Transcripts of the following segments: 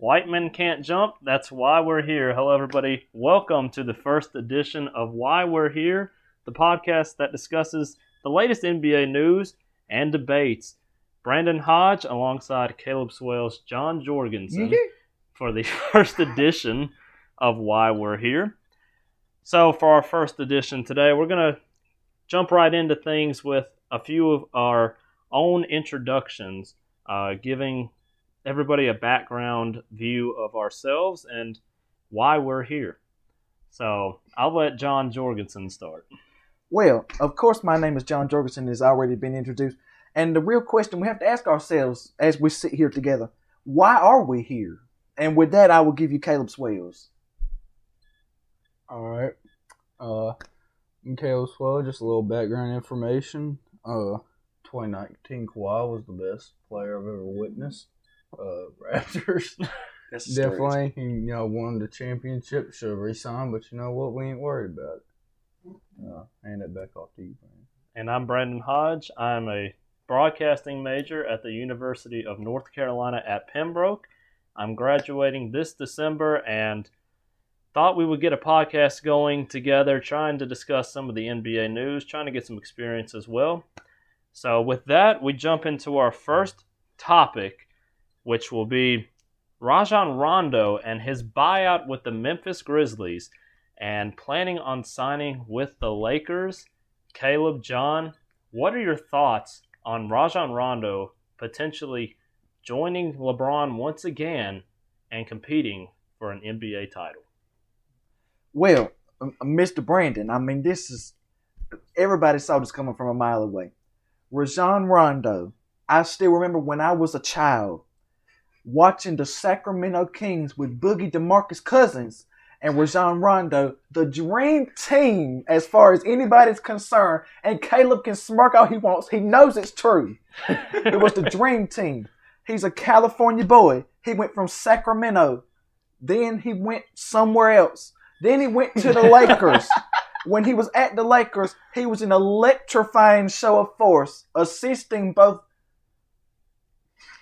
White men can't jump. That's why we're here. Hello, everybody. Welcome to the first edition of Why We're Here, the podcast that discusses the latest NBA news and debates. Brandon Hodge alongside Caleb Swales, John Jorgensen for the first edition of Why We're Here. So, for our first edition today, we're going to jump right into things with a few of our own introductions, uh, giving everybody a background view of ourselves and why we're here. So, I'll let John Jorgensen start. Well, of course, my name is John Jorgensen, has already been introduced. And the real question we have to ask ourselves as we sit here together why are we here? And with that, I will give you Caleb Swales. All right. Uh, I'm Caleb Swales. Just a little background information. Uh, 2019 Kawhi was the best player I've ever witnessed. Uh, Raptors. That's. Definitely, he, you know, won the championship. Should have re-signed, but you know what? We ain't worried about it. Uh, hand it back off to you, man. And I'm Brandon Hodge. I'm a broadcasting major at the University of North Carolina at Pembroke. I'm graduating this December and thought we would get a podcast going together, trying to discuss some of the NBA news, trying to get some experience as well. So, with that, we jump into our first topic, which will be Rajon Rondo and his buyout with the Memphis Grizzlies and planning on signing with the Lakers. Caleb, John, what are your thoughts on Rajon Rondo potentially joining LeBron once again and competing for an NBA title? Well, um, Mr. Brandon, I mean, this is everybody saw this coming from a mile away. Rajon Rondo, I still remember when I was a child watching the Sacramento Kings with Boogie DeMarcus Cousins and Rajon Rondo, the dream team as far as anybody's concerned. And Caleb can smirk all he wants. He knows it's true. it was the dream team. He's a California boy. He went from Sacramento. Then he went somewhere else. Then he went to the Lakers. when he was at the Lakers, he was an electrifying show of force, assisting both.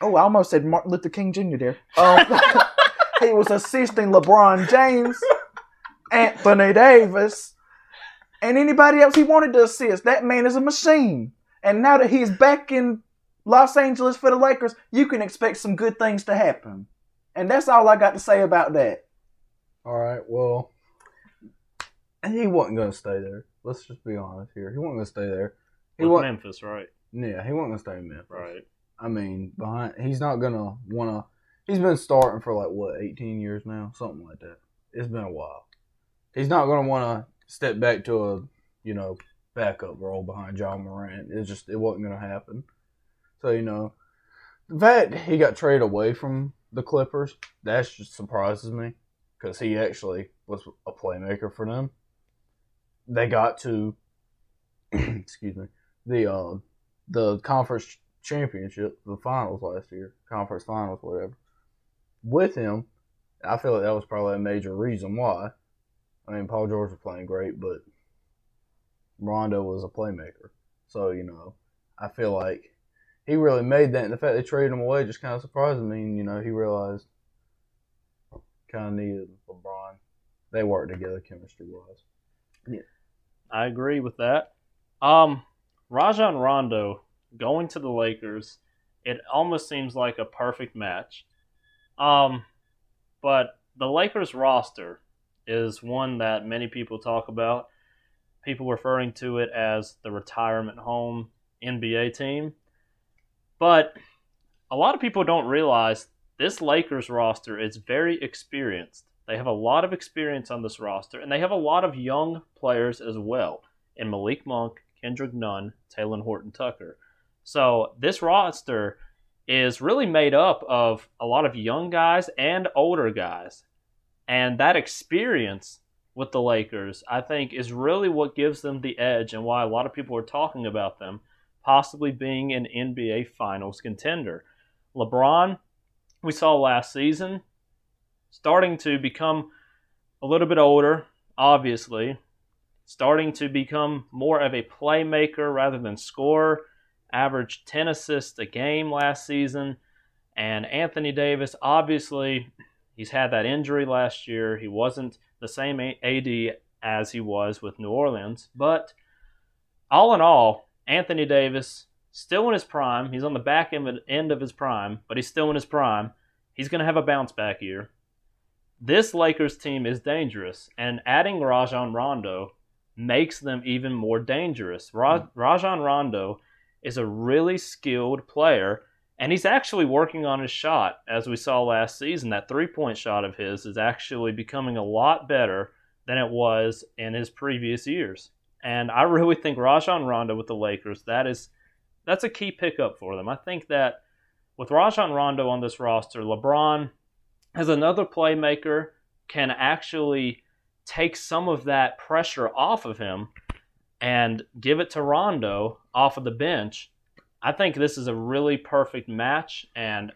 Oh, I almost said Martin Luther King Jr. there. Um, he was assisting LeBron James, Anthony Davis, and anybody else he wanted to assist. That man is a machine. And now that he's back in Los Angeles for the Lakers, you can expect some good things to happen. And that's all I got to say about that. All right. Well, he wasn't going to stay there. Let's just be honest here. He wasn't going to stay there. He With wasn't. Memphis, right? Yeah, he wasn't going to stay in Memphis. Right. I mean, behind he's not gonna wanna. He's been starting for like what, eighteen years now, something like that. It's been a while. He's not gonna want to step back to a you know backup role behind Ja Morant. It just it wasn't gonna happen. So you know, the fact he got traded away from the Clippers that just surprises me because he actually was a playmaker for them. They got to excuse me the uh, the conference championship, the finals last year, conference finals, whatever. With him, I feel like that was probably a major reason why. I mean, Paul George was playing great, but Rondo was a playmaker. So, you know, I feel like he really made that. And the fact they traded him away just kind of surprised me. And, you know, he realized kind of needed LeBron. They worked together chemistry wise. Yeah. I agree with that. Um, Rajon Rondo going to the Lakers, it almost seems like a perfect match. Um, but the Lakers roster is one that many people talk about. People referring to it as the retirement home NBA team. But a lot of people don't realize this Lakers roster is very experienced. They have a lot of experience on this roster, and they have a lot of young players as well in Malik Monk, Kendrick Nunn, Talen Horton Tucker. So this roster is really made up of a lot of young guys and older guys. And that experience with the Lakers, I think, is really what gives them the edge and why a lot of people are talking about them possibly being an NBA Finals contender. LeBron, we saw last season, starting to become a little bit older, obviously, starting to become more of a playmaker rather than scorer, averaged 10 assists a game last season. And Anthony Davis, obviously, he's had that injury last year. He wasn't the same AD as he was with New Orleans. But all in all, Anthony Davis, still in his prime. He's on the back end of his prime, but he's still in his prime. He's going to have a bounce back year. This Lakers team is dangerous, and adding Rajon Rondo makes them even more dangerous. Ra- hmm. Rajon Rondo is a really skilled player and he's actually working on his shot, as we saw last season. That three point shot of his is actually becoming a lot better than it was in his previous years. And I really think Rajon Rondo with the Lakers, that is that's a key pickup for them. I think that with Rajon Rondo on this roster, LeBron as another playmaker can actually take some of that pressure off of him and give it to Rondo off of the bench I think this is a really perfect match. And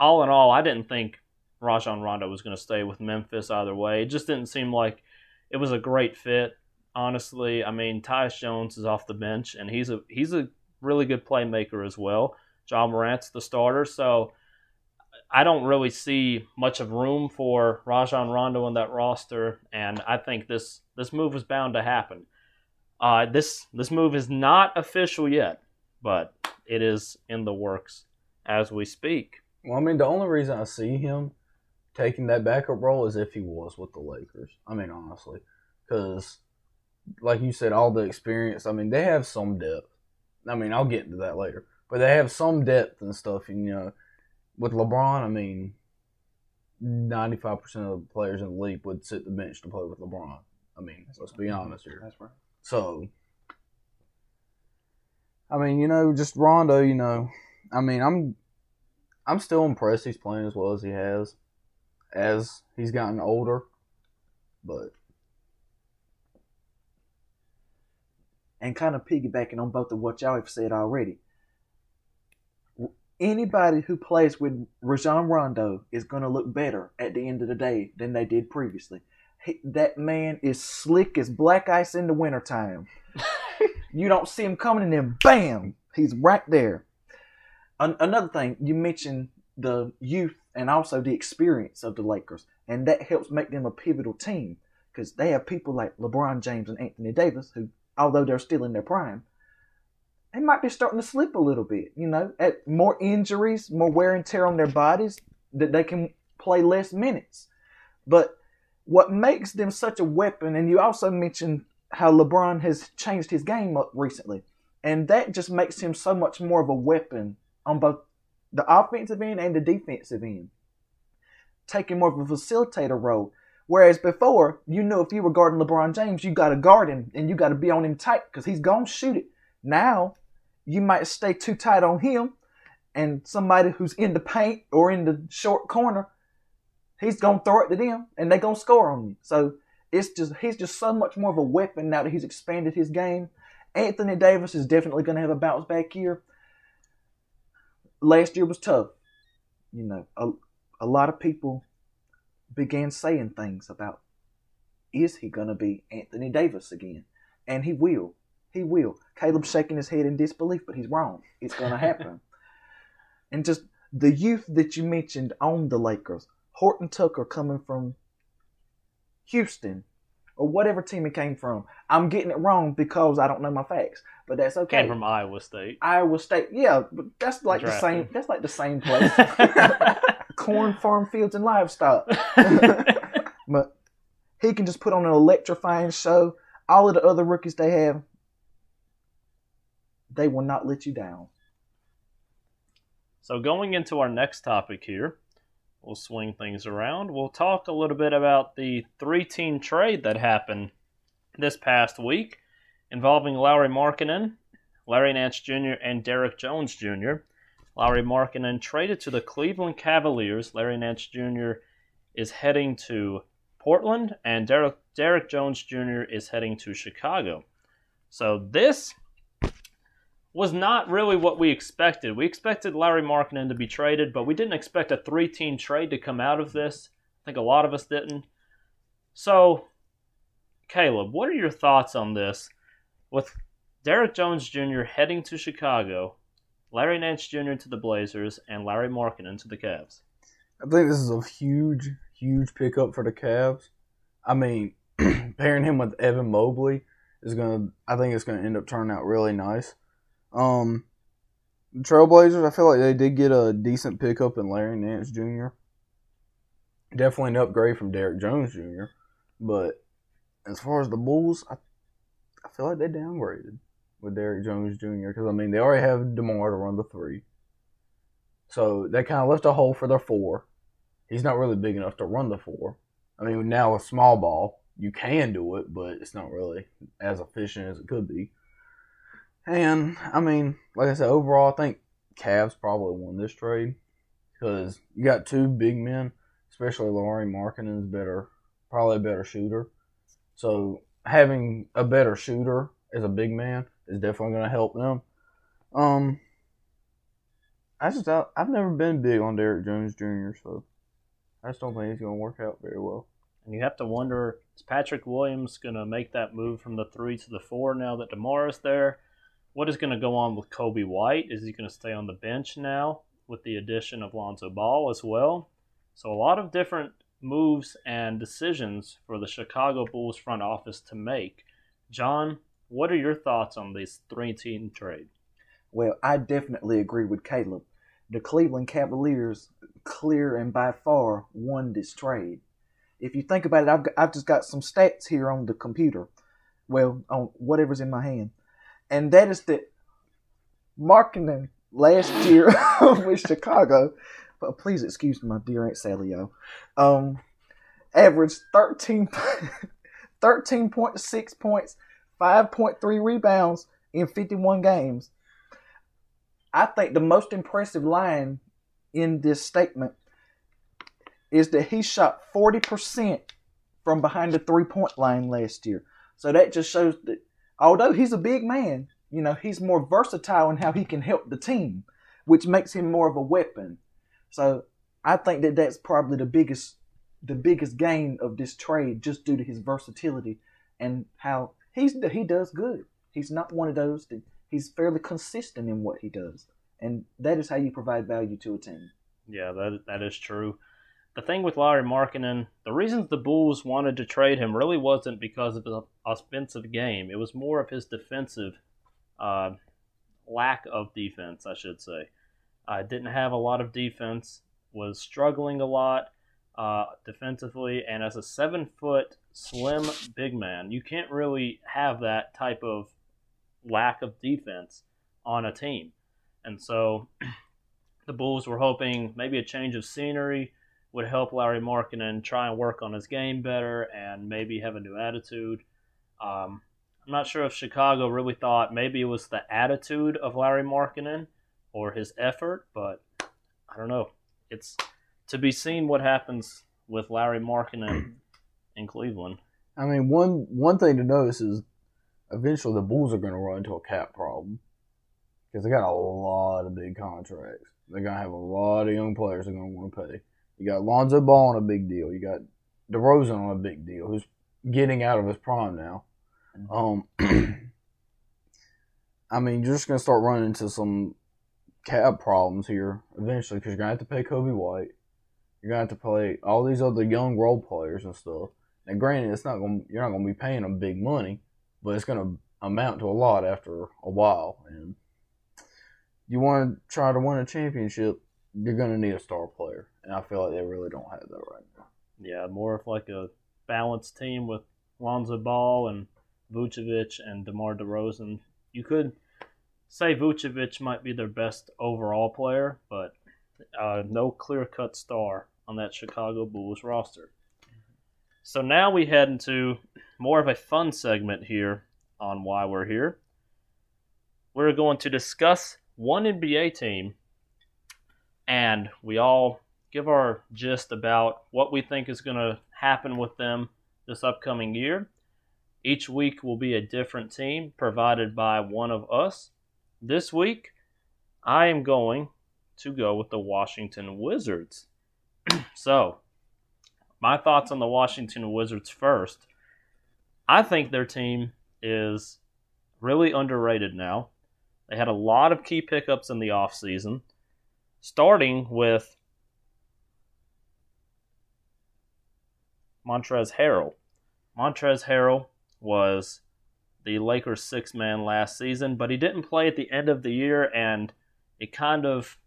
all in all, I didn't think Rajon Rondo was going to stay with Memphis either way. It just didn't seem like it was a great fit. Honestly, I mean, Tyus Jones is off the bench, and he's a he's a really good playmaker as well. Ja Morant's the starter, so I don't really see much of room for Rajon Rondo on that roster, and I think this this move is bound to happen. Uh, this this move is not official yet, but it is in the works as we speak. Well, I mean, the only reason I see him taking that backup role is if he was with the Lakers. I mean, honestly, because like you said, all the experience. I mean, they have some depth. I mean, I'll get into that later, but they have some depth and stuff. And you know, with LeBron, I mean, ninety-five percent of the players in the league would sit the bench to play with LeBron. I mean, let's be honest here. That's right. So I mean, you know, just Rondo, you know, I mean, I'm I'm still impressed he's playing as well as he has as he's gotten older. But and kind of piggybacking on both of what y'all have said already. Anybody who plays with Rajon Rondo is going to look better at the end of the day than they did previously. He, that man is slick as black ice in the wintertime. You don't see him coming, and then bam, he's right there. An- another thing you mentioned the youth and also the experience of the Lakers, and that helps make them a pivotal team because they have people like LeBron James and Anthony Davis who, although they're still in their prime, they might be starting to slip a little bit. You know, at more injuries, more wear and tear on their bodies, that they can play less minutes. But what makes them such a weapon, and you also mentioned how LeBron has changed his game up recently. And that just makes him so much more of a weapon on both the offensive end and the defensive end. Taking more of a facilitator role. Whereas before, you know if you were guarding LeBron James, you got to guard him and you got to be on him tight because he's going to shoot it. Now, you might stay too tight on him and somebody who's in the paint or in the short corner, he's going to throw it to them and they're going to score on you. So it's just he's just so much more of a weapon now that he's expanded his game. Anthony Davis is definitely going to have a bounce back year. Last year was tough. You know, a, a lot of people began saying things about is he going to be Anthony Davis again? And he will. He will. Caleb's shaking his head in disbelief, but he's wrong. It's going to happen. and just the youth that you mentioned on the Lakers, Horton Tucker coming from Houston, or whatever team he came from. I'm getting it wrong because I don't know my facts, but that's okay. Came from Iowa State. Iowa State, yeah, but that's like Drafted. the same. That's like the same place. Corn, farm, fields, and livestock. but he can just put on an electrifying show. All of the other rookies they have, they will not let you down. So going into our next topic here, we'll swing things around. We'll talk a little bit about the three team trade that happened this past week involving Lauri Markkanen, Larry Nance Jr., and Derrick Jones Jr. Lauri Markkanen traded to the Cleveland Cavaliers. Larry Nance Jr. is heading to Portland, and Derek, Derrick Jones Jr. is heading to Chicago. So this was not really what we expected. We expected Larry Markkanen to be traded, but we didn't expect a three team trade to come out of this. I think a lot of us didn't. So, Caleb, what are your thoughts on this? With Derrick Jones Jr. heading to Chicago, Larry Nance Jr. to the Blazers and Larry Markkanen to the Cavs. I think this is a huge, huge pickup for the Cavs. I mean, pairing him with Evan Mobley is gonna. I think it's gonna end up turning out really nice. Um, the Trailblazers, I feel like they did get a decent pickup in Larry Nance Jr. Definitely an upgrade from Derrick Jones Jr. But as far as the Bulls, I, I feel like they downgraded with Derrick Jones Jr. Because I mean, they already have DeMar to run the three, so they kind of left a hole for their four. He's not really big enough to run the four. I mean, now with small ball, you can do it, but it's not really as efficient as it could be. And I mean, like I said, overall, I think Cavs probably won this trade because you got two big men, especially Lauri Markkanen is better, probably a better shooter. So having a better shooter as a big man is definitely going to help them. Um, I just I, I've never been big on Derrick Jones Jr. So I just don't think he's going to work out very well. And you have to wonder is Patrick Williams going to make that move from the three to the four now that DeMar is there? What is going to go on with Coby White? Is he going to stay on the bench now with the addition of Lonzo Ball as well? So, a lot of different moves and decisions for the Chicago Bulls front office to make. John, what are your thoughts on this three team trade? Well, I definitely agree with Caleb. The Cleveland Cavaliers, clear and by far, won this trade. If you think about it, I've, I've just got some stats here on the computer. Well, on whatever's in my hand and that is that Markkanen last year with Chicago. But please excuse my dear Aunt Sally, yo. Um, averaged 13, 13.6 points, 5.3 rebounds in 51 games. I think the most impressive line in this statement is that he shot 40% from behind the three point line last year. So that just shows that although he's a big man, you know, he's more versatile in how he can help the team, which makes him more of a weapon. So I think that that's probably the biggest the biggest gain of this trade just due to his versatility and how he's he does good. He's not one of those that he's fairly consistent in what he does. And that is how you provide value to a team. Yeah, that that is true the thing with Larry Markkanen, the reasons the Bulls wanted to trade him really wasn't because of his offensive game. It was more of his defensive uh, lack of defense, I should say. Uh, didn't have a lot of defense, was struggling a lot uh, defensively, and as a seven foot slim big man, you can't really have that type of lack of defense on a team. And so the Bulls were hoping maybe a change of scenery would help Larry Markkanen try and work on his game better and maybe have a new attitude. Um, I'm not sure if Chicago really thought maybe it was the attitude of Larry Markkanen or his effort, but I don't know. It's to be seen what happens with Larry Markkanen in Cleveland. I mean, one one thing to notice is eventually the Bulls are going to run into a cap problem because they got a lot of big contracts. They're going to have a lot of young players they're going to want to pay. You got Lonzo Ball on a big deal. You got DeRozan on a big deal, who's getting out of his prime now. Mm-hmm. Um, I mean, you're just gonna start running into some cap problems here eventually because you're gonna have to pay Coby White. You're gonna have to pay all these other young role players and stuff. And granted, it's not gonna you're not gonna be paying them big money, but it's gonna amount to a lot after a while. And you want to try to win a championship, you're gonna need a star player and I feel like they really don't have that right now. Yeah, more of like a balanced team with Lonzo Ball and Vucevic and DeMar DeRozan. You could say Vucevic might be their best overall player, but uh, no clear cut star on that Chicago Bulls roster. So now we head into more of a fun segment here on why we're here. We're going to discuss one NBA team, and we all give our gist about what we think is going to happen with them this upcoming year. Each week will be a different team provided by one of us. This week, I am going to go with the Washington Wizards. so, my thoughts on the Washington Wizards first. I think their team is really underrated now. They had a lot of key pickups in the offseason, starting with Montrezl Harrell. Montrezl Harrell was the Lakers' six man last season, but he didn't play at the end of the year, and it kind of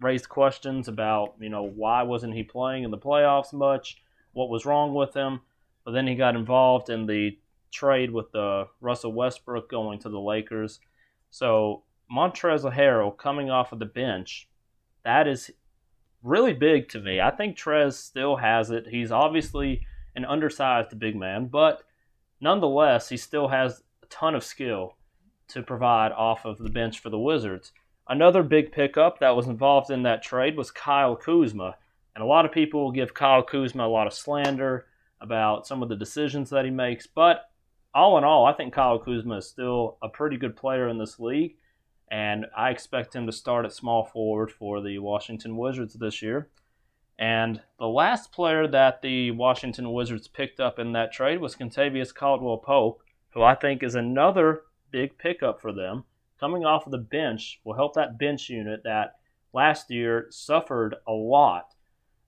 raised questions about, you know, why wasn't he playing in the playoffs much? What was wrong with him? But then he got involved in the trade with the Russell Westbrook going to the Lakers. So Montrezl Harrell coming off of the bench, that is really big to me. I think Trez still has it. He's obviously an undersized big man, but nonetheless, he still has a ton of skill to provide off of the bench for the Wizards. Another big pickup that was involved in that trade was Kyle Kuzma. And a lot of people give Kyle Kuzma a lot of slander about some of the decisions that he makes. But all in all, I think Kyle Kuzma is still a pretty good player in this league. And I expect him to start at small forward for the Washington Wizards this year. And the last player that the Washington Wizards picked up in that trade was Kentavious Caldwell Pope, who I think is another big pickup for them coming off of the bench will help that bench unit that last year suffered a lot.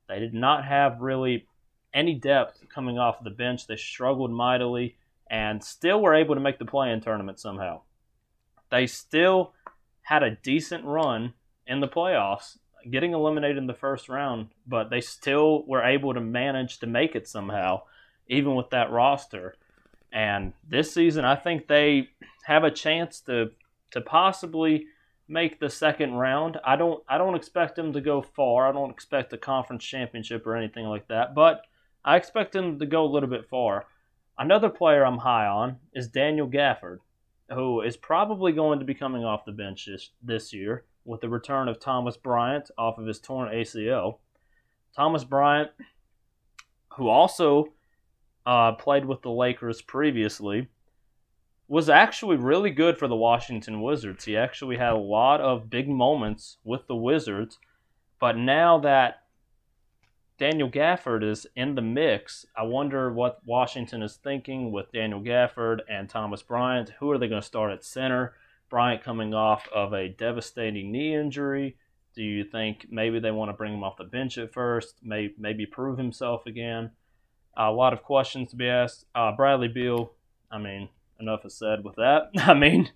They did not have really any depth coming off of the bench. They struggled mightily and still were able to make the play in tournament somehow. They still had a decent run in the playoffs, getting eliminated in the first round, but they still were able to manage to make it somehow, even with that roster. And this season, I think they have a chance to to possibly make the second round. I don't I don't expect them to go far. I don't expect a conference championship or anything like that, but I expect them to go a little bit far. Another player I'm high on is Daniel Gafford, who is probably going to be coming off the bench this, this year with the return of Thomas Bryant off of his torn ACL. Thomas Bryant, who also uh, played with the Lakers previously, was actually really good for the Washington Wizards. He actually had a lot of big moments with the Wizards, but now that Daniel Gafford is in the mix, I wonder what Washington is thinking with Daniel Gafford and Thomas Bryant. Who are they going to start at center? Bryant coming off of a devastating knee injury. Do you think maybe they want to bring him off the bench at first? May, maybe prove himself again? A lot of questions to be asked. Uh, Bradley Beal, I mean, enough is said with that. I mean,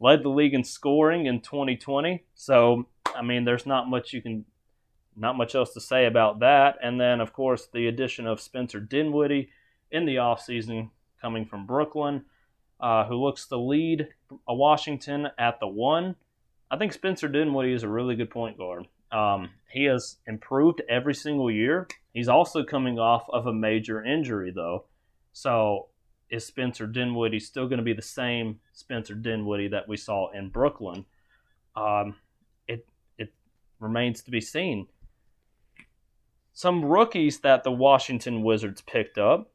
led the league in scoring in 2020. So, I mean, there's not much you can, not much else to say about that. And then, of course, the addition of Spencer Dinwiddie in the offseason coming from Brooklyn, uh, who looks to lead Washington at the one. I think Spencer Dinwiddie is a really good point guard. Um, he has improved every single year. He's also coming off of a major injury, though. So is Spencer Dinwiddie still going to be the same Spencer Dinwiddie that we saw in Brooklyn? Um, it it remains to be seen. Some rookies that the Washington Wizards picked up,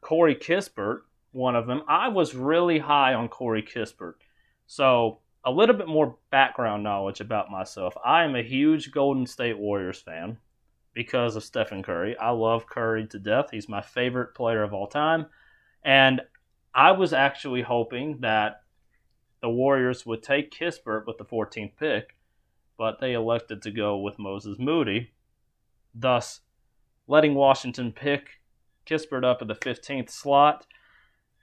Corey Kispert, one of them. I was really high on Corey Kispert, so a little bit more background knowledge about myself. I am a huge Golden State Warriors fan because of Stephen Curry. I love Curry to death. He's my favorite player of all time. And I was actually hoping that the Warriors would take Kispert with the 14th pick, but they elected to go with Moses Moody, thus letting Washington pick Kispert up at the 15th slot.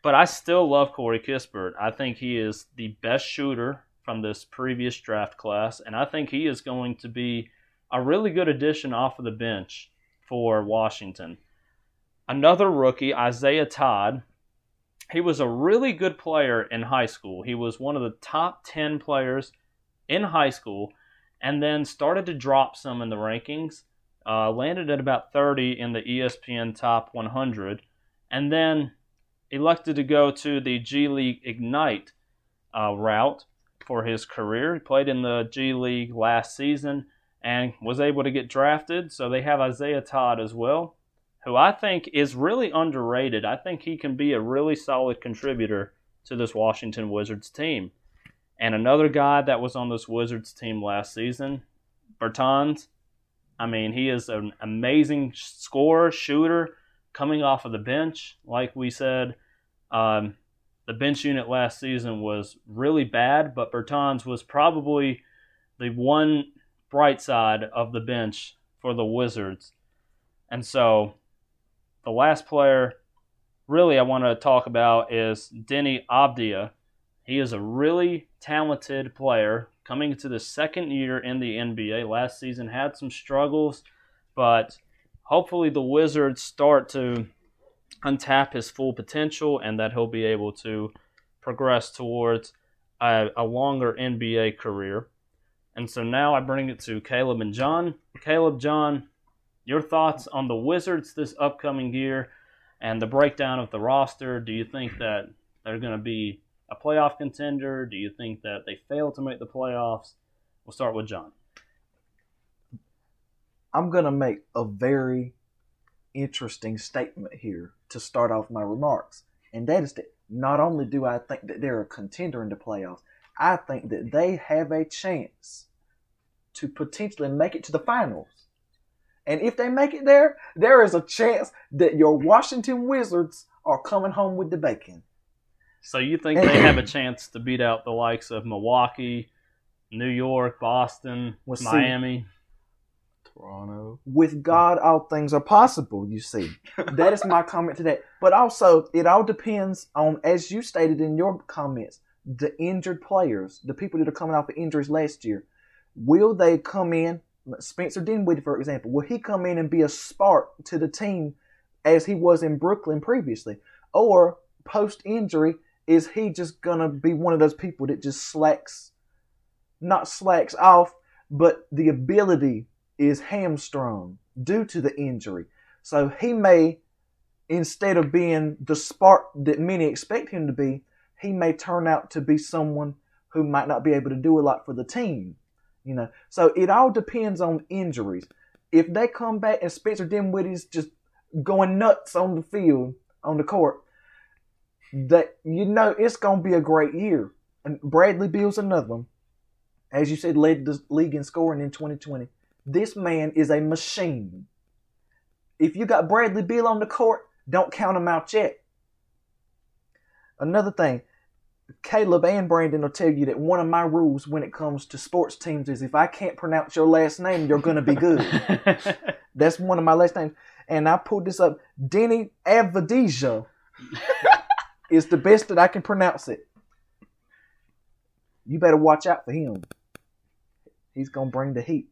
But I still love Corey Kispert. I think he is the best shooter from this previous draft class, and I think he is going to be a really good addition off of the bench for Washington. Another rookie, Isaiah Todd, he was a really good player in high school. He was one of the top 10 players in high school and then started to drop some in the rankings. Uh, landed at about 30 in the ESPN Top 100, and then elected to go to the G League Ignite uh, route for his career. He played in the G League last season and was able to get drafted. So they have Isaiah Todd as well who I think is really underrated. I think he can be a really solid contributor to this Washington Wizards team. And another guy that was on this Wizards team last season, Bertans. I mean, he is an amazing scorer, shooter, coming off of the bench. Like we said, um, the bench unit last season was really bad, but Bertans was probably the one bright side of the bench for the Wizards. And so the last player really I want to talk about is Deni Avdija. He is a really talented player coming into the second year in the NBA. Last season had some struggles, but hopefully the Wizards start to untap his full potential and that he'll be able to progress towards a, a longer NBA career. And so now I bring it to Caleb and John. Caleb, John, your thoughts on the Wizards this upcoming year and the breakdown of the roster. Do you think that they're going to be a playoff contender? Do you think that they fail to make the playoffs? We'll start with John. I'm going to make a very interesting statement here to start off my remarks. And that is that not only do I think that they're a contender in the playoffs, I think that they have a chance to potentially make it to the finals. And if they make it there, there is a chance that your Washington Wizards are coming home with the bacon. So you think they have a chance to beat out the likes of Milwaukee, New York, Boston, Well, see- Miami? Toronto. With God, all things are possible, you see. That is my comment to that. But also, it all depends on, as you stated in your comments, the injured players, the people that are coming off of injuries last year. Will they come in? Spencer Dinwiddie, for example, will he come in and be a spark to the team as he was in Brooklyn previously? Or post injury, is he just to be one of those people that just slacks, not slacks off, but the ability is hamstrung due to the injury? So he may, instead of being the spark that many expect him to be, he may turn out to be someone who might not be able to do a lot for the team. You know, so it all depends on injuries. If they come back and Spencer Dinwiddie's just going nuts on the field, on the court, that you know it's gonna be a great year. And Bradley Beal's another one. As you said, led the league in scoring in 2020. This man is a machine. If you got Bradley Beal on the court, don't count him out yet. Another thing, Caleb and Brandon will tell you that one of my rules when it comes to sports teams is if I can't pronounce your last name, you're going to be good. That's one of my last names. And I pulled this up. Deni Avdija is the best that I can pronounce it. You better watch out for him. He's to bring the heat.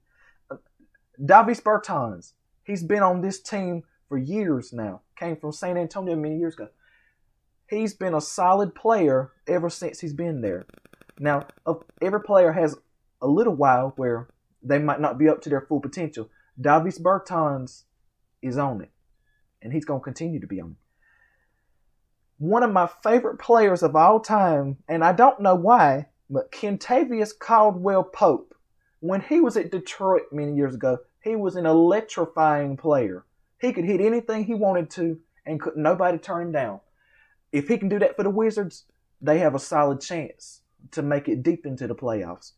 Davis Bertans, he's been on this team for years now. Came from San Antonio many years ago. He's been a solid player ever since he's been there. Now, every player has a little while where they might not be up to their full potential. Davis Bertans is on it, and he's going to continue to be on it. One of my favorite players of all time, and I don't know why, but Kentavious Caldwell Pope. When he was at Detroit many years ago, he was an electrifying player. He could hit anything he wanted to, and could nobody turn him down. If he can do that for the Wizards, they have a solid chance to make it deep into the playoffs.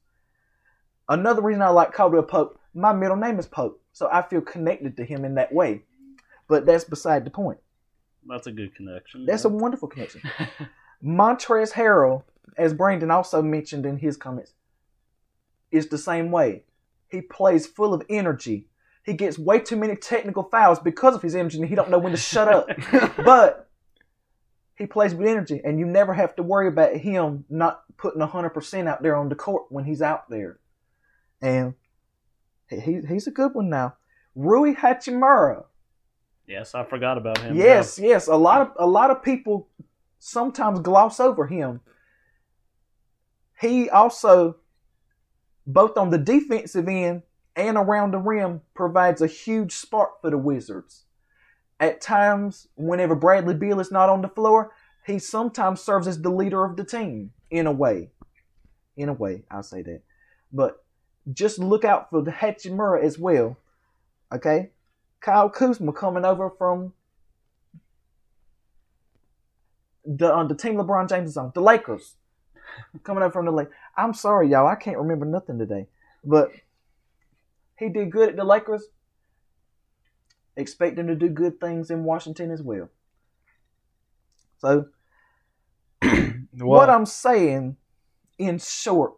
Another reason I like Caldwell Pope, my middle name is Pope, so I feel connected to him in that way. But that's beside the point. That's a good connection. That's a wonderful connection. Montrez Harrell, as Brandon also mentioned in his comments, is the same way. He plays full of energy. He gets way too many technical fouls because of his energy, and he don't know when to shut up. but he plays with energy, and you never have to worry about him not putting hundred percent out there on the court when he's out there. And he, he's a good one now. Rui Hachimura. Yes, I forgot about him. Yes, yes. A lot of a lot of people sometimes gloss over him. He also, both on the defensive end and around the rim, provides a huge spark for the Wizards. At times, whenever Bradley Beal is not on the floor, he sometimes serves as the leader of the team in a way. In a way, I'll say that. But just look out for the Hachimura as well. Okay? Kyle Kuzma coming over from the uh, the team LeBron James is on, the Lakers, coming over from the Lake. I'm sorry, y'all, I can't remember nothing today, but he did good at the Lakers. Expect him to do good things in Washington as well. So what I'm saying, in short,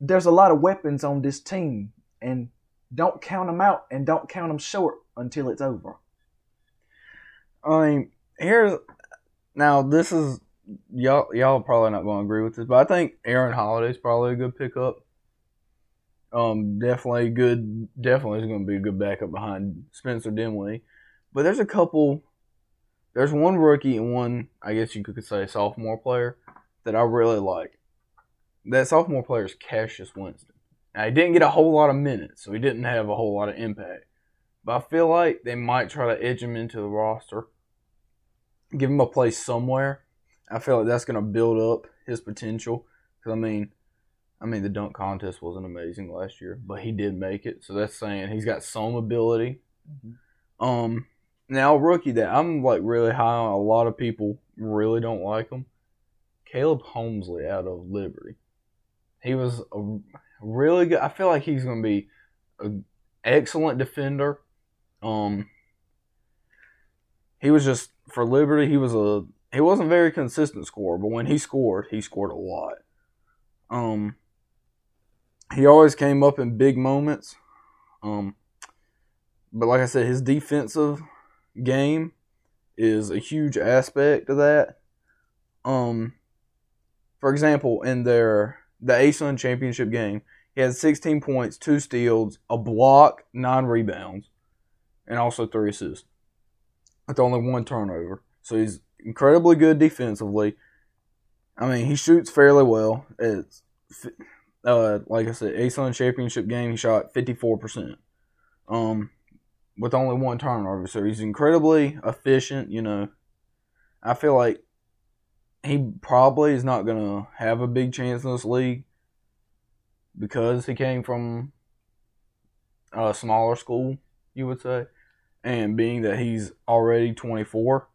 there's a lot of weapons on this team, and don't count them out and don't count them short until it's over. I mean, here's now this is y'all y'all probably not going to agree with this, but I think Aaron Holiday's probably a good pickup. Um, definitely good. Definitely is going to be a good backup behind Spencer Dinwiddie. But there's a couple. There's one rookie and one, I guess you could say, sophomore player that I really like. That sophomore player is Cassius Winston. Now, he didn't get a whole lot of minutes, so he didn't have a whole lot of impact. But I feel like they might try to edge him into the roster, give him a place somewhere. I feel like that's going to build up his potential. Because I mean, I mean the dunk contest wasn't amazing last year, but he did make it, so that's saying he's got some ability. Um, now rookie that I'm like really high on. A lot of people really don't like him. Caleb Homesley out of Liberty. He was a really good. I feel like he's going to be an excellent defender. Um, he was just for Liberty. He was a he wasn't very consistent scorer, but when he scored, he scored a lot. Um, he always came up in big moments. Um, but like I said, his defensive game is a huge aspect of that. Um, for example, in their the ASUN championship game, he had 16 points, two steals, a block, nine rebounds, and also three assists. With only one turnover, so he's incredibly good defensively. I mean, he shoots fairly well. It's uh, like I said, ASUN championship game, he shot 54%. Um, with only one turnover. So he's incredibly efficient, you know. I feel like he probably is not going to have a big chance in this league because he came from a smaller school, you would say. And being that he's already 24,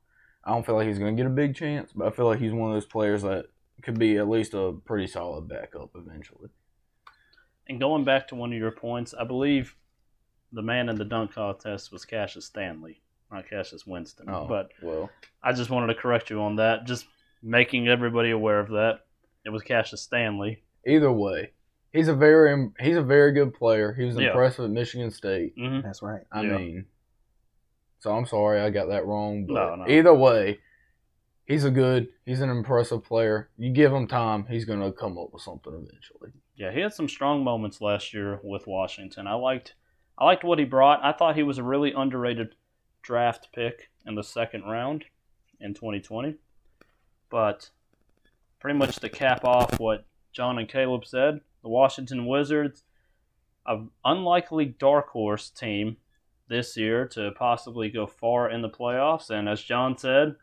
I don't feel like he's going to get a big chance, but I feel like he's one of those players that could be at least a pretty solid backup eventually. And going back to one of your points, I believe the man in the dunk contest was Cassius Stanley, not Cassius Winston. Oh, But well, I just wanted to correct you on that, just making everybody aware of that. It was Cassius Stanley. either way, he's a very he's a very good player. He was Yeah. impressive at Michigan State. hmm That's right. I Yeah. mean, so I'm sorry I got that wrong, but No, no. either way, he's a good, he's an impressive player. You give him time, he's gonna come up with something eventually. Yeah, he had some strong moments last year with Washington. I liked, I liked what he brought. I thought he was a really underrated draft pick in the second round in 2020. But pretty much to cap off what John and Caleb said, the Washington Wizards, an unlikely dark horse team this year to possibly go far in the playoffs, and as John said,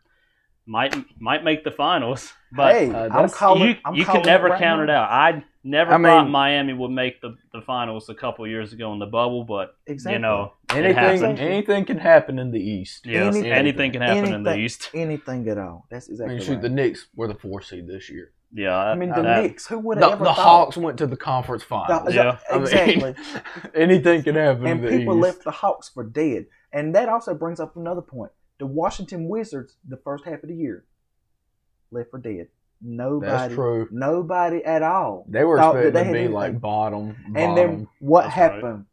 might might make the finals. But hey, uh, I'm calling. you, I'm you can never right count now. it out. I never I thought mean- Miami would make the, the finals a couple years ago in the bubble, but Exactly. you know, Anything, happened. anything can happen in the East. Yes, anything- anything can happen in the East. anything at all. That's I exactly mean, shoot, right. the Knicks were the four seed this year. Yeah, I mean, the that- Knicks. Who would have The, ever the? Hawks went to the conference finals. The- Yeah. I mean, exactly. anything can happen and in the people East. left the Hawks for dead. And that also brings up another point. The Washington Wizards, the first half of the year, left for dead. Nobody, That's true. nobody at all. They were thought that they to be anything. like bottom, And then what That's right. happened?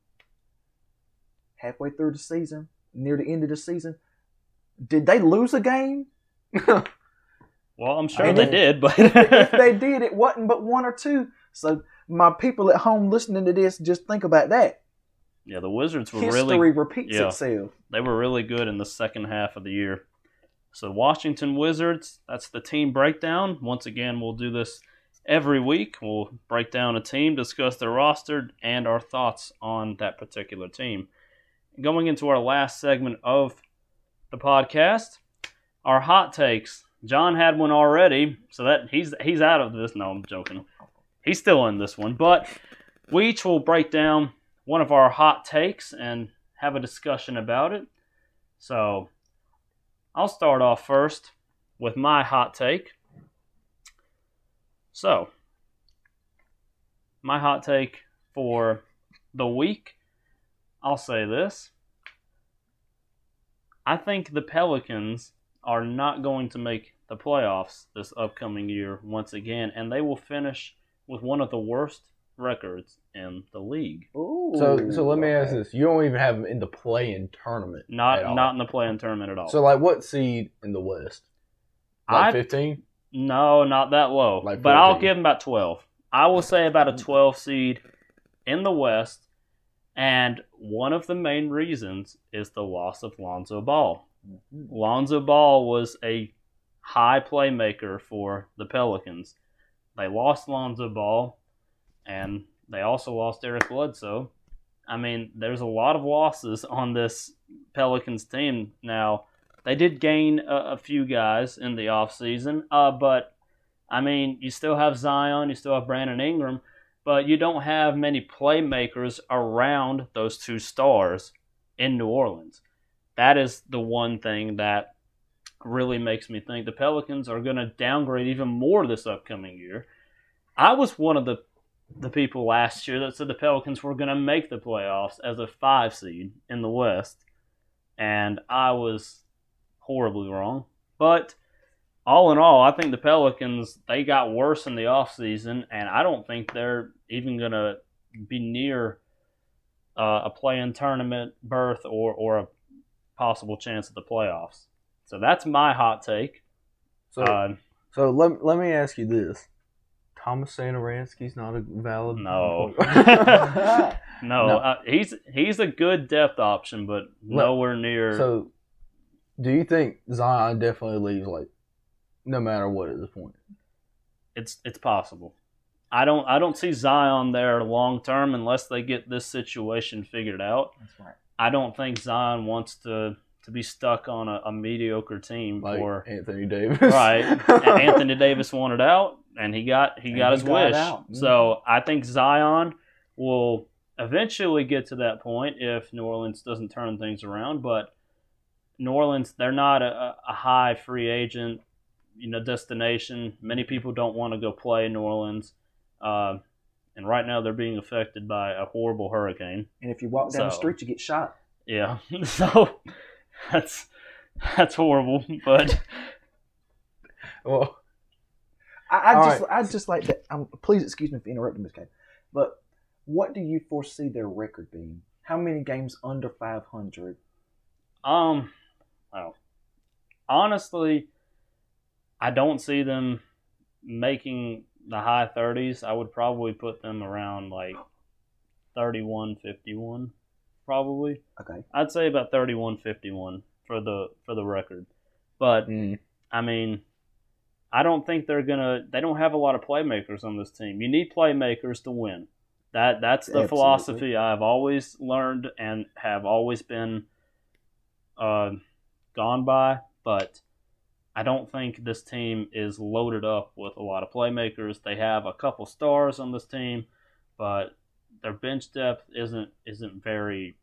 Halfway through the season, near the end of the season, did they lose a game? well, I'm sure And they if- did, but if they did, it wasn't but one or two. So my people at home listening to this, just think about that. Yeah, the Wizards were History really repeats yeah. itself. they were really good in the second half of the year. So Washington Wizards, that's the team breakdown. Once again, we'll do this every week. We'll break down a team, discuss their roster, and our thoughts on that particular team. Going into our last segment of the podcast, our hot takes. John had one already, so that he's he's out of this. No, I'm joking. He's still in this one, but we each will break down one of our hot takes and have a discussion about it. So, I'll start off first with my hot take. So, my hot take for the week, I'll say this. I think the Pelicans are not going to make the playoffs this upcoming year once again, and they will finish with one of the worst records in the league. Ooh, So so let me ask this: You don't even have them in the play-in tournament, Not at all. not in the play-in tournament at all. So like, what seed in the West? I- Like fifteen. no, not that low. Like but I'll give them about twelve. I will say about a twelve seed in the West, and one of the main reasons is the loss of Lonzo Ball. Mhm. Lonzo Ball was a high playmaker for the Pelicans. They lost Lonzo Ball, and they also lost Eric Bledsoe. I mean, there's a lot of losses on this Pelicans team now. They did gain a, a few guys in the offseason, uh, but I mean, you still have Zion, you still have Brandon Ingram, but you don't have many playmakers around those two stars in New Orleans. That is the one thing that really makes me think the Pelicans are going to downgrade even more this upcoming year. I was one of the the people last year that said the Pelicans were going to make the playoffs as a 5 seed in the West, and I was horribly wrong. But all in all, I think the Pelicans they got worse in the offseason, and I don't think they're even going to be near uh, a play-in tournament berth or or a possible chance at the playoffs. So that's my hot take. So Uh, so let let me ask you this: Thomas Satoransky's not a valid. No. no, No. Uh, he's he's a good depth option, but nowhere near. so, do you think Zion definitely leaves like no matter what at this point? it's it's possible. I don't I don't see Zion there long term unless they get this situation figured out. That's right. I don't think Zion wants to to be stuck on a, a mediocre team Like for Anthony Davis, right. Anthony Davis wanted out, and he got he And got he his got wish. out. So I think Zion will eventually get to that point if New Orleans doesn't turn things around. But New Orleans, they're not a, a high free agent, you know, destination. Many people don't want to go play in New Orleans, uh, and right now they're being affected by a horrible hurricane. And if you walk down the street, you get shot. Yeah, so that's that's horrible. But Well, I, I All just, I just like that. Um, please excuse me for interrupting, this game, But what do you foresee their record being? How many games under 500? Um, well, honestly, I don't see them making the high 30s. I would probably put them around like 31, 51, probably. Okay. I'd say about 31, 51 for the for the record. But mm, I mean, I don't think they're gonna. They don't have a lot of playmakers on this team. You need playmakers to win. That that's the Absolutely. philosophy I've always learned and have always been uh, gone by. But I don't think this team is loaded up with a lot of playmakers. They have a couple stars on this team, but their bench depth isn't isn't very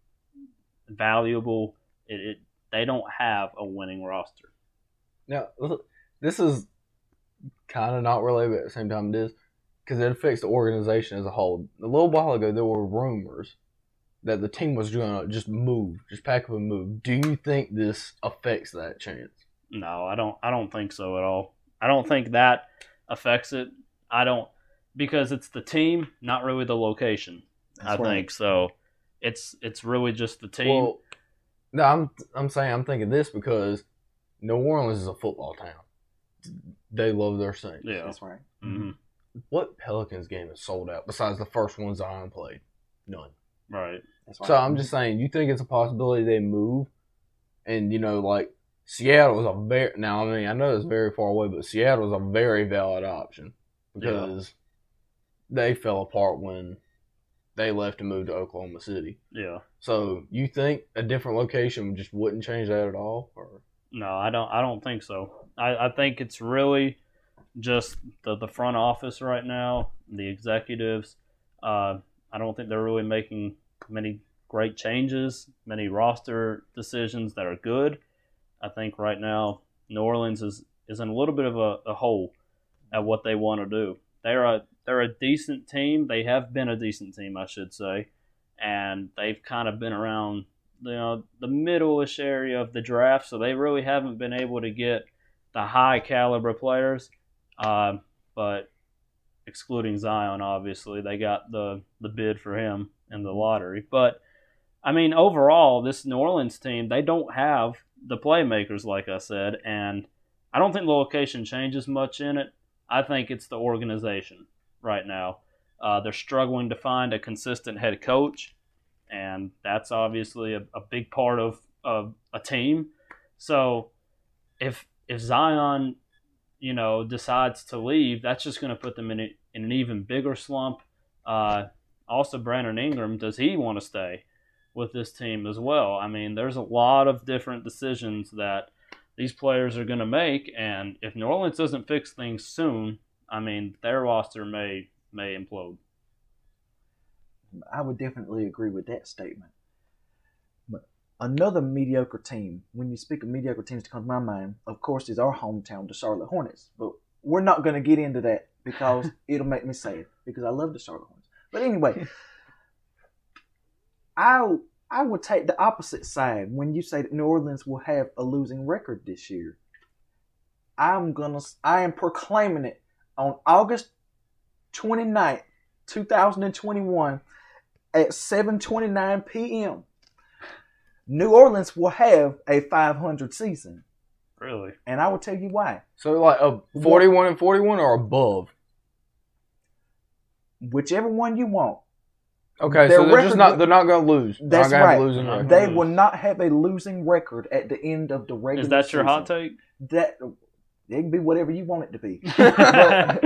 valuable. It, it they don't have a winning roster. now this is kind of not related, but at the same time it is because it affects the organization as a whole. A little while ago, there were rumors that the team was going to just move, just pack up and move. Do you think this affects that chance? No, I don't. I don't think so at all. I don't think that affects it. I don't because it's the team, not really the location. I That's right. think so. It's it's really just the team. Well, no, I'm I'm saying I'm thinking this because New Orleans is a football town. They love their Saints. yeah. That's right. hmm What Pelicans game is sold out besides the first one Zion played? None. Right. That's right. So I'm just saying, you think it's a possibility they move, and you know, like Seattle is a very now. I mean, I know it's very far away, but Seattle is a very valid option because they fell apart when they left and moved to Oklahoma City. Yeah. So you think a different location just wouldn't change that at all? Or No, I don't. I don't think so. I, I think it's really just the the front office right now, the executives. Uh, I don't think they're really making many great changes, many roster decisions that are good. I think right now New Orleans is is in a little bit of a, a hole at what they want to do. They're a they're a decent team. They have been a decent team, I should say, and they've kind of been around you know the middle-ish area of the draft, so they really haven't been able to get the high caliber players, uh, but excluding Zion, obviously they got the the bid for him in the lottery. But I mean, overall, this New Orleans team they don't have the playmakers, like I said, and I don't think the location changes much in it. I think it's the organization right now. Uh, they're struggling to find a consistent head coach, and that's obviously a, a big part of, of a team. So if if Zion, you know, decides to leave, that's just going to put them in, a, in an even bigger slump. Uh, also, Brandon Ingram, does he want to stay with this team as well? I mean, there's a lot of different decisions that these players are going to make, and if New Orleans doesn't fix things soon, I mean, their roster may may implode. I would definitely agree with that statement. Another mediocre team, when you speak of mediocre teams to come to my mind, of course, is our hometown, the Charlotte Hornets. But we're not going to get into that because it'll make me sad because I love the Charlotte Hornets. But anyway, I I would take the opposite side when you say that New Orleans will have a losing record this year. I'm gonna I am proclaiming it on August 29th, 2021 at 7:29 p.m. New Orleans will have a 500 season, Really? and I will tell you why. So like a forty-one and forty-one or above. Whichever one you want, Okay, Their so they're just not—they're not gonna lose. They're That's not right. a losing They're record. not they lose. will not have a losing record at the end of the regular. Is that your hot take? That it can be whatever you want it to be. But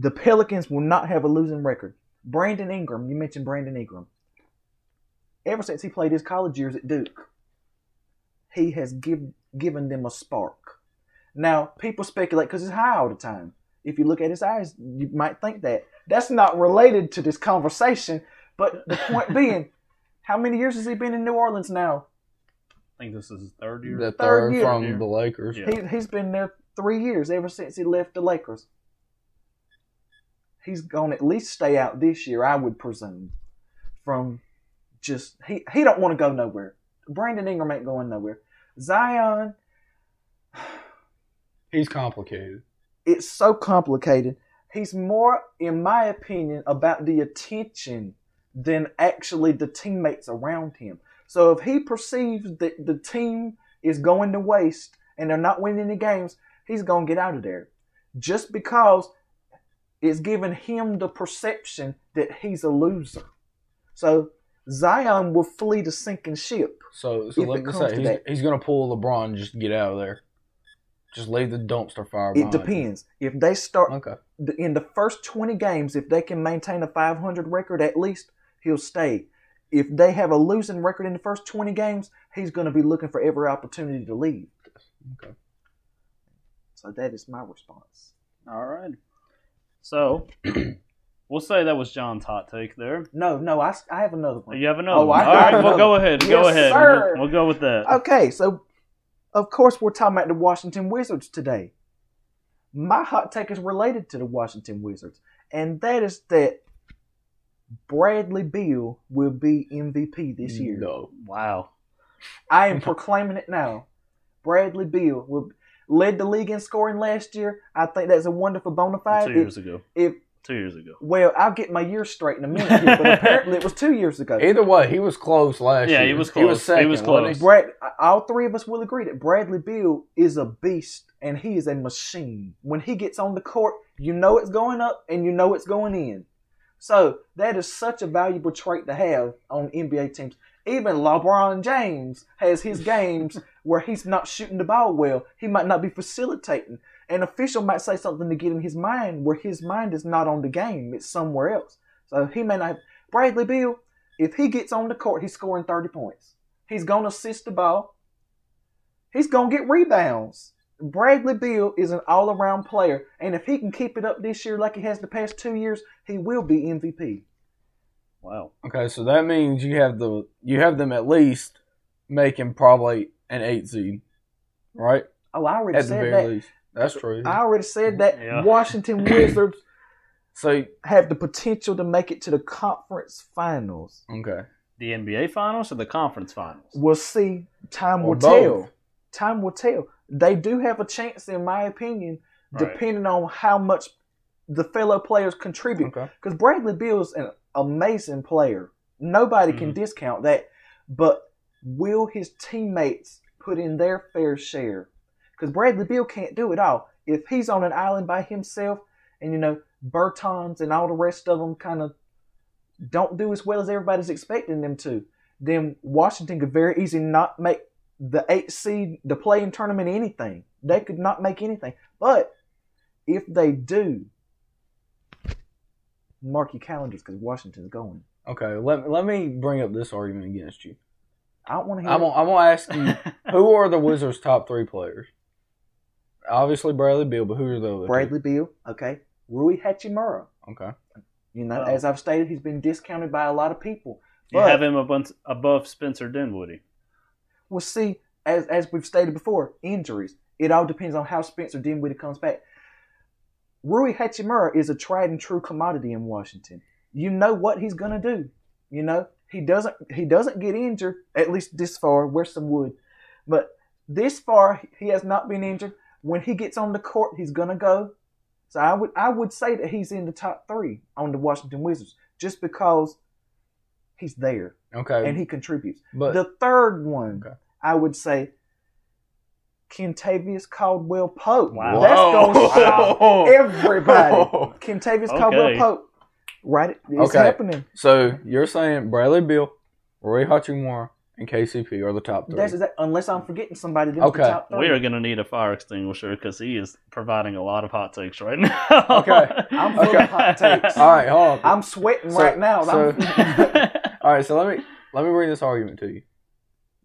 the Pelicans will not have a losing record. Brandon Ingram, you mentioned Brandon Ingram. Ever since he played his college years at Duke, he has give, given them a spark. Now, people speculate because he's high all the time. If you look at his eyes, you might think that. That's not related to this conversation, but the point being, how many years has he been in New Orleans now? I think this is his third year. the Third third year. from the Lakers. Yeah. He, he's been there three years, ever since he left the Lakers. He's going to at least stay out this year, I would presume. From just he he don't want to go nowhere. Brandon Ingram ain't going nowhere. Zion, He's complicated. it's so complicated. He's more, in my opinion, about the attention than actually the teammates around him. So if he perceives that the team is going to waste and they're not winning any games, he's going to get out of there. Just because it's giving him the perception that he's a loser. So Zion will flee the sinking ship. So so If let me say to he's, that. he's gonna pull LeBron and just get out of there. Just leave the dumpster fire It behind. depends. If they start Okay. the- in the first 20 games, if they can maintain a 500 record at least, he'll stay. If they have a losing record in the first 20 games, he's going to be looking for every opportunity to leave. Okay. So that is my response. All right. So we'll say that was John's hot take there. No, no, I, I have another one. You have another Oh, one. I All right, well, go ahead. Yes, go ahead. sir. We'll, we'll go with that. Okay, so of course we're talking about the Washington Wizards today. My hot take is related to the Washington Wizards, and that is that Bradley Beal will be MVP this year. No. Wow. I am proclaiming it now. Bradley Beal will, led the league in scoring last year. I think that's a wonderful bona fide. Two If- years ago. if Two years ago. well, I'll get my years straight in a minute, here, but apparently it was two years ago. Either way, he was close last Yeah, year. he was He was close. He was, second. was wasn't close. Brad, all three of us will agree that Bradley Beal is a beast and he is a machine. When he gets on the court, you know it's going up and you know it's going in. So that is such a valuable trait to have on NBA teams. Even LeBron James has his games where he's not shooting the ball well. He might not be facilitating. An official might say something to get in his mind where his mind is not on the game, it's somewhere else. So he may not. Bradley Beal, if he gets on the court, he's scoring 30 points. He's going to assist the ball. He's going to get rebounds. Bradley Beal is an all around player, and if he can keep it up this year like he has the past two years, he will be MVP. Wow. Okay, so that means you have the you have them at least making probably an eight seed, right? Oh, I already At the said very that. least. That's true. I already said that Yeah. Washington Wizards So have the potential to make it to the conference finals. okay, The NBA finals or the conference finals? We'll see. Time Or will both. tell. Time will tell. they do have a chance, in my opinion, Right. depending on how much the fellow players contribute. Okay. Because Bradley is an amazing player. Nobody can Mhm. discount that. But will his teammates put in their fair share? Because Bradley Beal can't do it all. If he's on an island by himself, and you know Bertans and all the rest of them kind of don't do as well as everybody's expecting them to, then Washington could very easily not make the eight seed, the play-in tournament, anything. They could not make anything. But if they do, mark your calendars because Washington's going. Okay. Let let me bring up this argument against you. I don't want to hear. I'm gonna ask you who are the Wizards' top three players? Obviously Bradley Beal, but who are the other? Bradley Beal, okay, Rui Hachimura. Okay. You know, as I've stated, he's been discounted by a lot of people. You But- have him above, above Spencer Dinwiddie. Well, see, as as we've stated before, injuries. It all depends on how Spencer Dinwiddie comes back. Rui Hachimura is a tried and true commodity in Washington. You know what he's gonna do. You know he doesn't he doesn't get injured at least this far. Where's some wood? But this far he has not been injured. When he gets on the court, he's gonna go. So I would I would say that he's in the top three on the Washington Wizards just because he's there Okay. and he contributes. but The third one, Okay. I would say, Kentavious Caldwell Pope. Wow. That's Whoa. going to everybody. Whoa. Kentavious Okay. Caldwell Pope. Right? It's Okay. happening. So you're saying Bradley Beal, Rui Hachimura, and KCP are the top three. That's exact, unless I'm forgetting somebody. Okay. the top three. We are going to need a fire extinguisher because he is providing a lot of hot takes right now. Okay. I'm full Okay. of hot takes. All right, hold on. I'm sweating So- right now. so- All right, so let me let me bring this argument to you.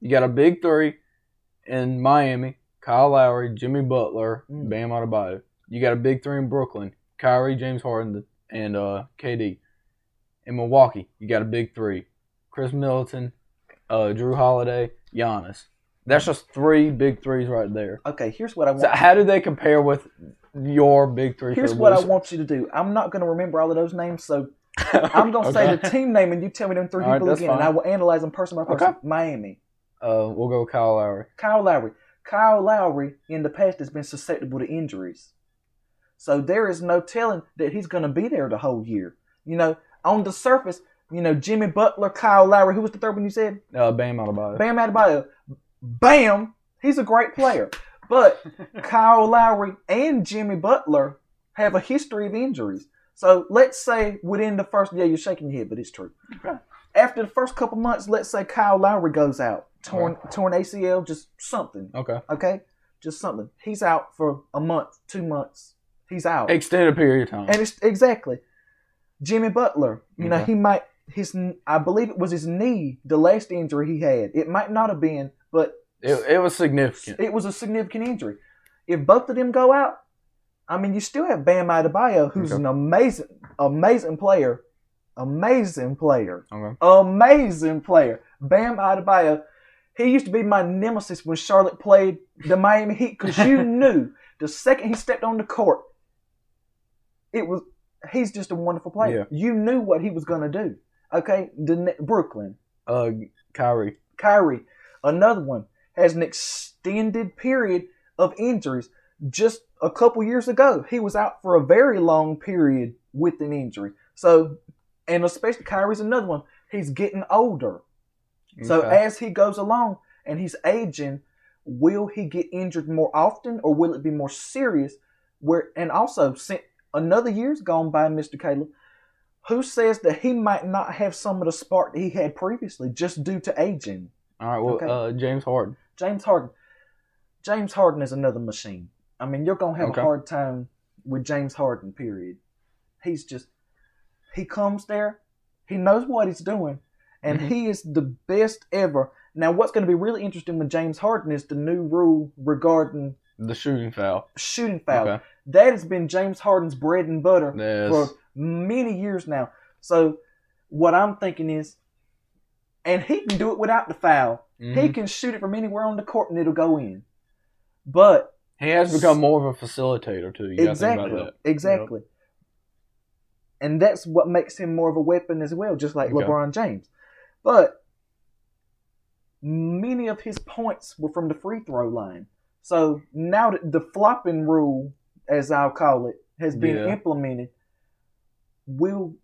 You got a big three in Miami: Kyle Lowry, Jimmy Butler, Mm. Bam Adebayo. You got a big three in Brooklyn: Kyrie, James Harden, and uh, KD. In Milwaukee, you got a big three: Khris Middleton, uh, Jrue Holiday, Giannis. That's just three big threes right there. okay, here's what I want. So how do they compare with your big three? here's what I want you to do. I'm not going to remember all of those names, so I'm going to Okay. say the team name and you tell me them three All people again, and. I will analyze them person by person. Okay. Miami. Uh, we'll go with Kyle Lowry. Kyle Lowry. Kyle Lowry in the past has been susceptible to injuries. So there is no telling that he's going to be there the whole year. You know, on the surface, you know, Jimmy Butler, Kyle Lowry, who was the third one you said? Uh, Bam Adebayo. Bam Adebayo. Bam! He's a great player. But Kyle Lowry and Jimmy Butler have a history of injuries. So let's say within the first, yeah, you're shaking your head, but it's true. Okay. After the first couple months, let's say Kyle Lowry goes out, torn, torn ACL, just something. Okay. Okay, just something. He's out for a month, two months. He's out, Extended period of time. and it's exactly Jimmy Butler. You know, he might his I believe it was his knee, the last injury he had. It might not have been, but It, it was significant. it was a significant injury. If both of them go out, I mean, you still have Bam Adebayo, who's Okay. an amazing, amazing player, amazing player, Okay. amazing player. Bam Adebayo. He used to be my nemesis when Charlotte played the Miami Heat because you knew the second he stepped on the court, it was he's just a wonderful player. You knew what he was going to do. Okay, the Brooklyn, Uh, Kyrie. Kyrie, another one has an extended period of injuries. Just a couple years ago, he was out for a very long period with an injury. So, and especially Kyrie's another one. He's getting older. So as he goes along and he's aging, will he get injured more often or will it be more serious? Where and also another year's gone by, Mr. Caleb, who says that he might not have some of the spark that he had previously just due to aging? All right. Well, Okay. uh, James Harden. James Harden. James Harden is another machine. I mean, you're gonna have Okay. a hard time with James Harden. Period. He's just he comes there, he knows what he's doing, and Mhm. he is the best ever. Now, what's going to be really interesting with James Harden is the new rule regarding The shooting foul. shooting foul. Okay. That has been James Harden's bread and butter Yes. for many years now. So, what I'm thinking is, and he can do it without the foul. He Mhm. can shoot it from anywhere on the court and it'll go in. But He has become more of a facilitator too. You exactly, about that. exactly. And that's what makes him more of a weapon as well, just like Okay. LeBron James. But many of his points were from the free throw line. So now that the flopping rule, as I'll call it, has been Yeah. implemented, will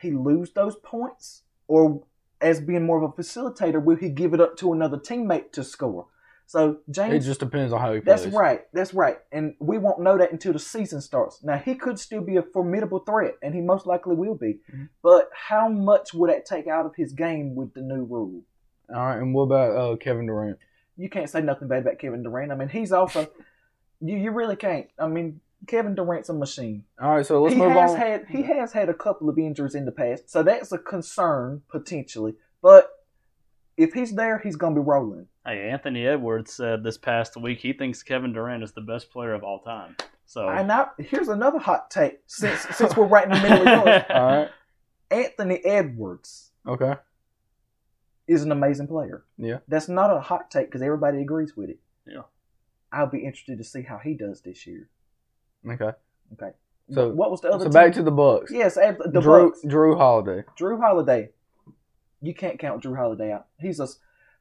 he lose those points? Or as being more of a facilitator, will he give it up to another teammate to score? So James, It just depends on how he plays. that's right. That's right. And we won't know that until the season starts. Now, he could still be a formidable threat, and he most likely will be. Mhm. But how much would that take out of his game with the new rule? All right, and what about uh, Kevin Durant? You can't say nothing bad about Kevin Durant. I mean, he's also. you, you really can't. I mean, Kevin Durant's a machine. All right, so let's he move has on. had he has had a couple of injuries in the past, so that's a concern potentially. But if he's there, he's gonna be rolling. Hey, Anthony Edwards said this past week he thinks Kevin Durant is the best player of all time. So And now here's another hot take. Since since we're right in the middle of yours, All right, Anthony Edwards okay. is an amazing player. Yeah. That's not a hot take because everybody agrees with it. Yeah. I'll be interested to see how he does this year. Okay. Okay. So- what was the other? So back to the Bucks. yes, ab- the Drew Bucks. Jrue Holiday. Jrue Holiday. You can't count Jrue Holiday out. He's a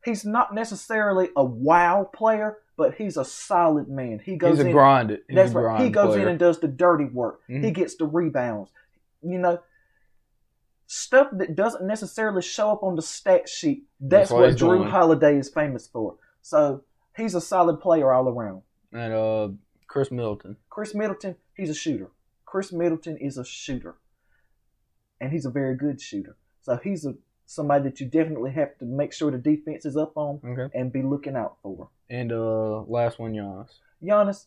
he's not necessarily a wow player, but he's a solid man. He goes He's a in. grind. He's that's a right. He goes player. in and does the dirty work. He Mhm. gets the rebounds. You know, stuff that doesn't necessarily show up on the stat sheet. That's, That's what what Drew doing. Holiday is famous for. So he's a solid player all around. and uh, Khris Middleton. Khris Middleton, he's a shooter. Khris Middleton is a shooter, and he's a very good shooter. So he's a somebody that you definitely have to make sure the defense is up on Okay. and be looking out for. And uh, last one, Giannis. Giannis,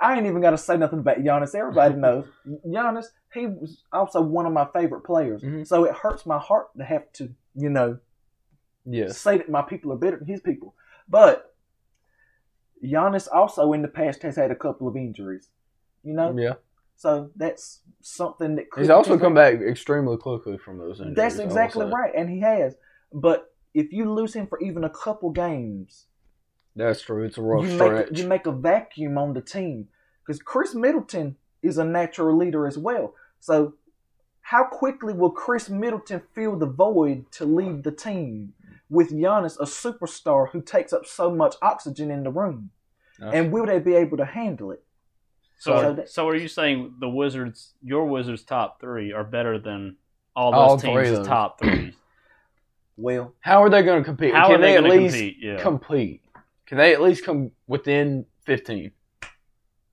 I ain't even got to say nothing about Giannis. Everybody knows Giannis. He was also one of my favorite players. Mhm. So it hurts my heart to have to, you know, Yes. say that my people are better than his people. But Giannis also in the past has had a couple of injuries. You know, Yeah. so that's something that He's also come back extremely quickly from those injuries. That's exactly right, and he has. But if you lose him for even a couple games, That's true. It's a rough you stretch. make you make a vacuum on the team because Khris Middleton is a natural leader as well. So, how quickly will Khris Middleton fill the void to lead the team with Giannis, a superstar who takes up so much oxygen in the room? Yeah. And will they be able to handle it? So, So that- so are you saying the Wizards, your Wizards' top three, are better than all All those three of teams' those. top threes? Well, How are they going to compete? How Can are they, at going to least compete? Yeah. compete? Can they at least come within 15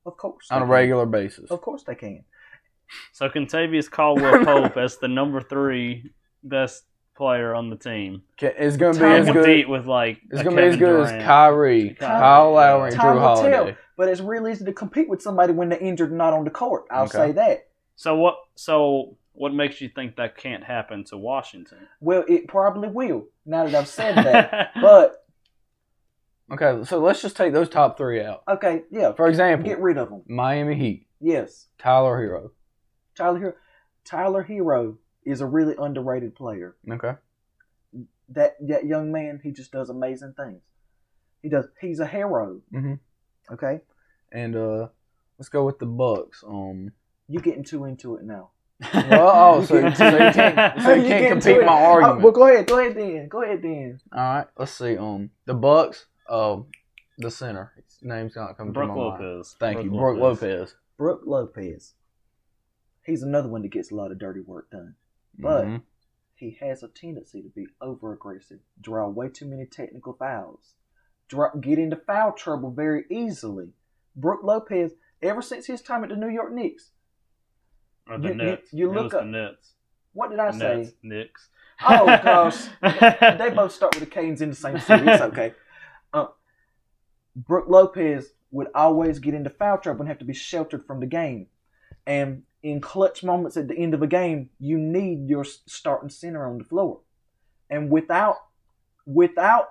of course, on a can. regular basis? Of course, they can. so Kentavious Caldwell Pope as the number three best player on the team. It's going to be Time as good. with like It's going to be as Kevin good as Durant. Kyrie, Kyrie, Kyle Lowry, and Time Drew will tell. Holiday. But it's real easy to compete with somebody when they're injured and not on the court. I'll Okay. say that. So what? So what makes you think that can't happen to Washington? Well, it probably will. Now that I've said that, but Okay, so let's just take those top three out. okay, yeah, For example, get rid of them. Miami Heat, Yes, Tyler Herro. Tyler Herro. Tyler Herro is a really underrated player. Okay. That that young man, he just does amazing things. He does. He's a hero. Mhm. Okay, And uh, let's go with the Bucks. Um, you getting too into it now. well, oh, so, You so you can't, so you You can't compete to it. my Oh, argument. well, go ahead. Go ahead then. Go ahead then. All right, let's see. Um, the Bucks. Um, the center. His name's not coming Brooke to my mind. Lopez. Thank you, Brooke Lopez. Brooke Lopez. He's another one that gets a lot of dirty work done. But Mhm. he has a tendency to be over aggressive, draw way too many technical fouls, draw, get into foul trouble very easily. Brooke Lopez, ever since his time at the New York Knicks, Or the You- you- Nets. you It look up- the Nets. what did I The say? Nets. Knicks. Oh gosh, they both start with the Canes in the same city. It's okay. Uh, Brooke Lopez would always get into foul trouble and have to be sheltered from the game. And in clutch moments at the end of a game, you need your starting center on the floor. And without, without,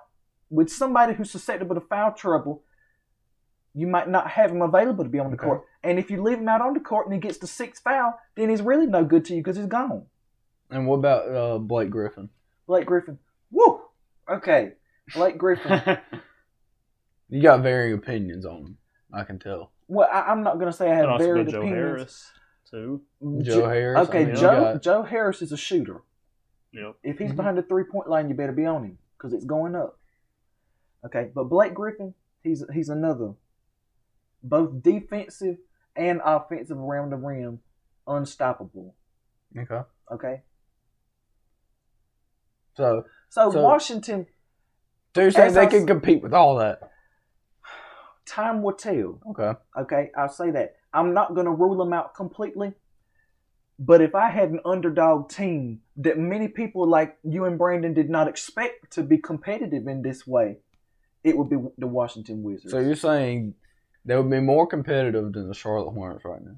with somebody who's susceptible to foul trouble, you might not have him available to be on the Okay. court. And if you leave him out on the court and he gets the sixth foul, then he's really no good to you because he's gone. And what about uh, Blake Griffin? Blake Griffin. Woo! Okay. Blake Griffin. You got varying opinions on him. I can tell. well, I, I'm not going to say I have also varied got Joe opinions. Harris too. Joe Jo- Harris. I Okay, mean, Joe got- Joe Harris is a shooter. Yep. If he's Mhm. behind the three point line, you better be on him because it's going up. Okay, but Blake Griffin, he's he's another both defensive and offensive around the rim, unstoppable. Okay. Okay, So, so, So- Washington, so you're saying As they I can compete with all that? time will tell. Okay. Okay, I'll say that. I'm not going to rule them out completely. But if I had an underdog team that many people like you and Brandon did not expect to be competitive in this way, it would be the Washington Wizards. So you're saying they would be more competitive than the Charlotte Hornets right now?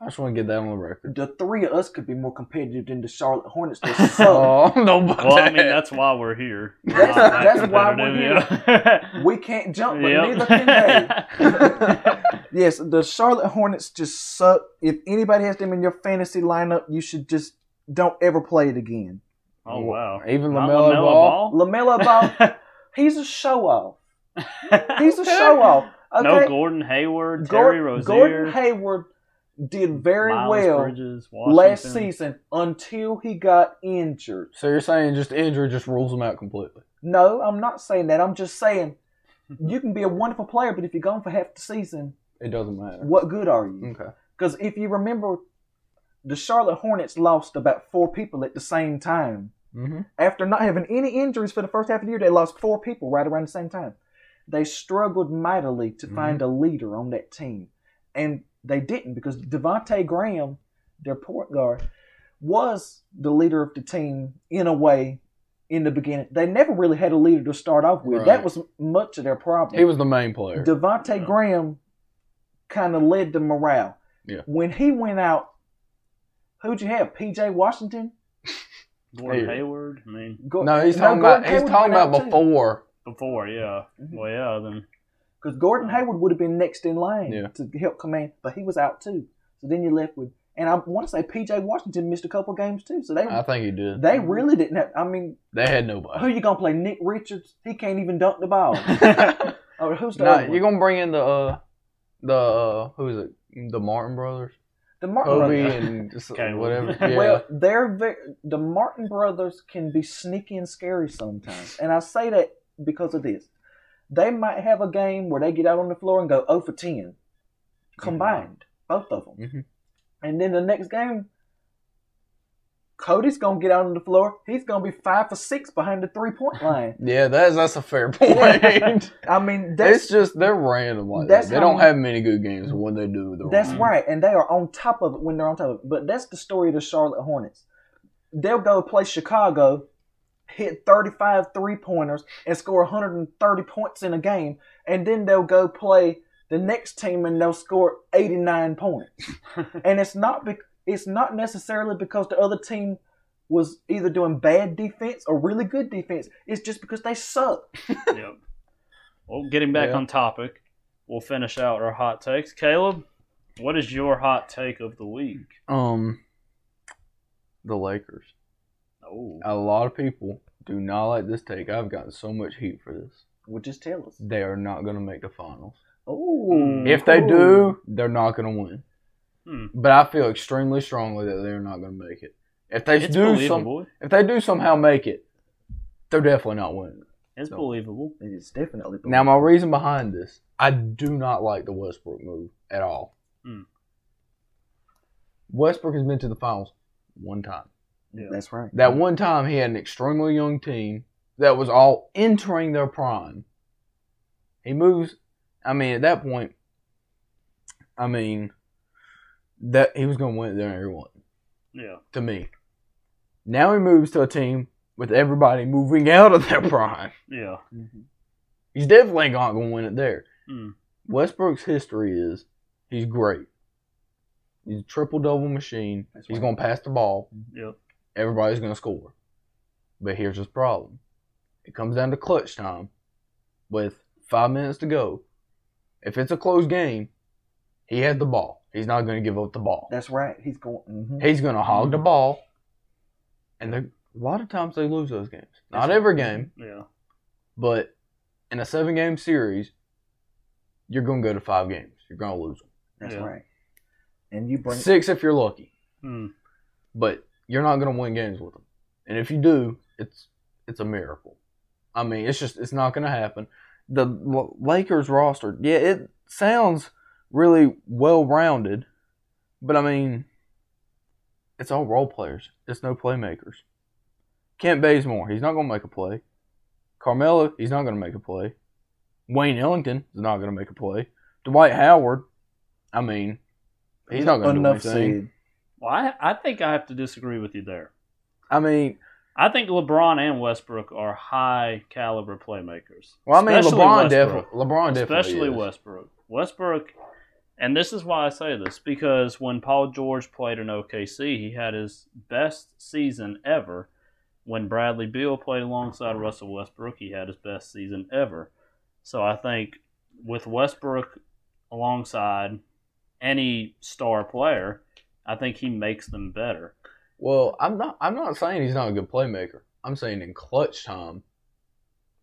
I just want to get that on the record. the three of us could be more competitive than the Charlotte Hornets. That suck. Oh, no, Well, I mean, that's why we're here. That's- Not that's why we're competitive, yeah. we can't jump, but Yep. neither can they. yes, the Charlotte Hornets just suck. If anybody has them in your fantasy lineup, you should just don't ever play it again. oh wow. Even Not LaMelo Ball? LaMelo Ball, he's a show off. He's a show off. Okay, No Gordon Hayward, Gor- Terry Rozier, Gordon Hayward did very Miles well Bridges, last season until he got injured. So you're saying just injury just rules him out completely? No, I'm not saying that. I'm just saying you can be a wonderful player, but if you're gone for half the season, It doesn't matter. what good are you? Okay. Because if you remember, the Charlotte Hornets lost about four people at the same time. Mm-hmm. After not having any injuries for the first half of the year, they lost four people right around the same time. They struggled mightily to find a leader on that team. And they didn't because Devontae Graham, their point guard, was the leader of the team in a way in the beginning. They never really had a leader to start off with. Right. That was much of their problem. He was the main player. Devontae Yeah. Graham kind of led the morale. Yeah. When he went out, who'd you have? PJ Washington? Gordon Hey. Hayward. I mean, Go- no, he's no, talking Gordon about he's Hayward talking about out too. before. before, yeah. Mhm. Well, yeah. Then Because Gordon Hayward would have been next in line Yeah. to help command, but he was out too. So then you're left with, and I want to say PJ Washington missed a couple games too. So they I think he did. they really didn't have. I mean, They had nobody. who nobody. you gonna play? Nick Richards? He can't even dunk the ball. or who's the nah, you're gonna bring in the uh, the uh, who is it? The Martin brothers, The Martin Kobe brothers. and just Caleb. whatever. Yeah. Well, they're very, the Martin brothers can be sneaky and scary sometimes, and I say that because of this. They might have a game where they get out on the floor and go 0 for 10 combined, both of them. Mhm. And then the next game, Cody's gonna get out on the floor. He's gonna be five for six behind the three point line. yeah, that's that's a fair point. I mean, that's it's just they're random like that. They how- don't have many good games. When they do, they're That's random. right, and they are on top of it when they're on top of it. But that's the story of the Charlotte Hornets. They'll go play Chicago, hit 35 three pointers, and score 130 points in a game, and then they'll go play the next team and they'll score 89 points. and it's not be- it's not necessarily because the other team was either doing bad defense or really good defense. It's just because they suck. yep. Well, getting back Yeah. on topic, we'll finish out our hot takes. Caleb, what is your hot take of the week? Um, the Lakers. Oh, A lot of people do not like this take. I've gotten so much heat for this. Well, just tell us. They are not going to make the finals. Oh, If they do, they're not going to win. Hmm. But I feel extremely strongly that they're not going to make it. If they it's do some, if they do somehow make it, they're definitely not winning. It's No. believable. it is definitely. Believable. Now, my reason behind this, I do not like the Westbrook move at all. Hmm. Westbrook has been to the finals one time. Yeah. That's right. That one time he had an extremely young team that was all entering their prime. He moves. I mean, at that point, I mean, that he was going to win it there and he won. Yeah. To me, now he moves to a team with everybody moving out of their prime. Yeah. Mhm. He's definitely not going to win it there. Hmm. Westbrook's history is he's great. He's a triple double machine. That's he's right. going to pass the ball. Yep. Everybody's going to score. But here's his problem. It comes down to clutch time with five minutes to go. If it's a close game, he has the ball. He's not going to give up the ball. That's right. He's going. mhm. He's going to hog the ball. And a lot of times they lose those games. Not That's every right. game, Yeah. but in a seven game series, you're going to go to five games. You're going to lose them. That's Yeah. right. And you bring. Six if you're lucky. Hmm. but you're not going to win games with them. And if you do, it's it's a miracle. I mean, it's just it's not going to happen. The Lakers roster, yeah, it sounds really well rounded, but I mean, it's all role players. It's no playmakers. Kent Bazemore, he's not going to make a play. Carmelo, he's not going to make a play. Wayne Ellington is not going to make a play. Dwight Howard, I mean, he's not going to do anything. said. Well, I, I think I have to disagree with you there. I mean, I think LeBron and Westbrook are high caliber playmakers. well, I mean, Especially LeBron definitely, LeBron definitely, especially is. Westbrook. Westbrook, and this is why I say this because when Paul George played in OKC, he had his best season ever. When Bradley Beal played alongside Russell Westbrook, he had his best season ever. So I think with Westbrook alongside any star player, I think he makes them better. Well, I'm not. I'm not saying he's not a good playmaker. I'm saying in clutch time,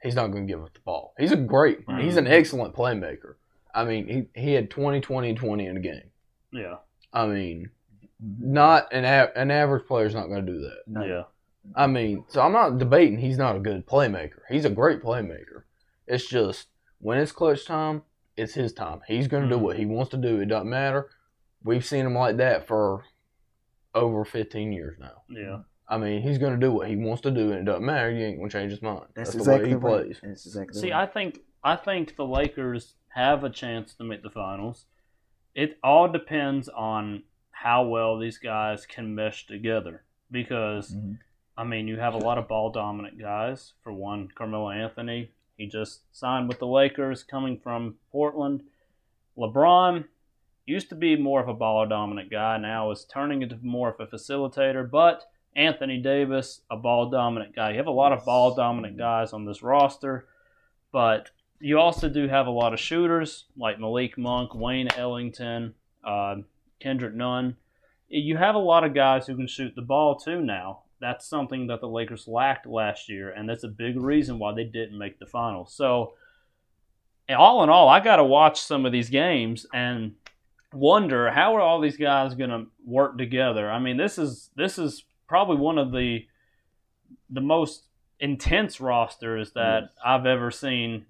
he's not going to give up the ball. He's a great. He's an excellent playmaker. I mean, he he had 20, 20, 20 in a game. Yeah, I mean, not an a- an average player's not going to do that. No. yeah, I mean, so I'm not debating he's not a good playmaker. He's a great playmaker. It's just when it's clutch time, it's his time. He's going to do Mhm. what he wants to do. It doesn't matter. We've seen him like that for over 15 years now. yeah. I mean, he's going to do what he wants to do, and it doesn't matter. He ain't going to change his mind. That's, the exactly way he right. plays. That's exactly See, right. I think I think the Lakers have a chance to make the finals. It all depends on how well these guys can mesh together. Because Mhm. I mean, you have a lot of ball dominant guys. For one, Carmelo Anthony, he just signed with the Lakers, coming from Portland. LeBron used to be more of a ball dominant guy. Now is turning into more of a facilitator, but Anthony Davis, a ball dominant guy. You have a lot of ball dominant guys on this roster, but you also do have a lot of shooters like Malik Monk, Wayne Ellington, uh, Kendrick Nunn. You have a lot of guys who can shoot the ball too now. That's something that the Lakers lacked last year, and that's a big reason why they didn't make the finals. So, all in all, I got to watch some of these games and wonder how are all these guys going to work together. I mean, this is this is probably one of the the most intense rosters that Yes. I've ever seen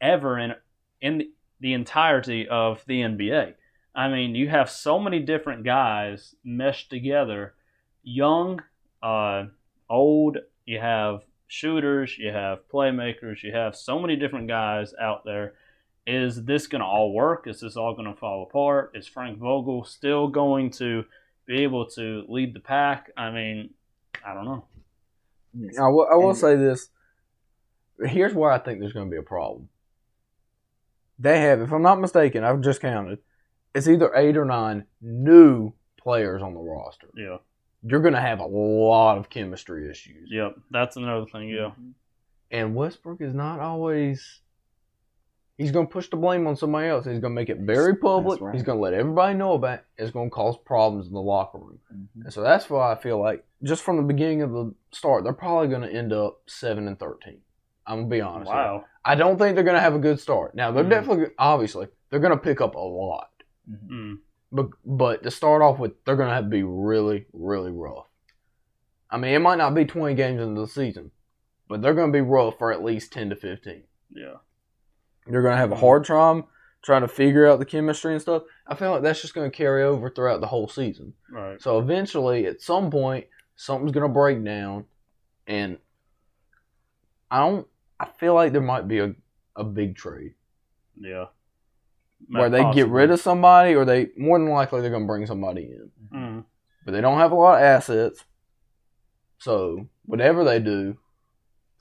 ever in in the, the entirety of the NBA. I mean, you have so many different guys meshed together, young, uh, old. You have shooters, you have playmakers, you have so many different guys out there. Is this going to all work? Is this all going to fall apart? Is Frank Vogel still going to be able to lead the pack? I mean, I don't know. I will, I will say this. Here's where I think there's going to be a problem. They have, if I'm not mistaken, I've just counted, it's either eight or nine new players on the roster. Yeah. You're going to have a lot of chemistry issues. Yep. That's another thing. Yeah. Mm-hmm. And Westbrook is not always. He's going to push the blame on somebody else. He's going to make it very public. Right. He's going to let everybody know about it. It's going to cause problems in the locker room. Mhm. And so that's why I feel like, just from the beginning of the start, they're probably going to end up 7 and 13. I'm going to be honest. with. Wow. I don't think they're going to have a good start. Now, they're Mhm. definitely, obviously, they're going to pick up a lot. Mhm. Mm. But, but to start off with, they're going to have to be really, really rough. I mean, it might not be 20 games into the season, but they're going to be rough for at least 10 to 15. Yeah. They're going to have a hard time trying to figure out the chemistry and stuff. I feel like that's just going to carry over throughout the whole season. Right. So eventually, at some point, something's going to break down, and I don't. I feel like there might be a, a big trade Yeah. where they get rid of somebody, or they more than likely they're going to bring somebody in, Mm. but they don't have a lot of assets. So whatever they do,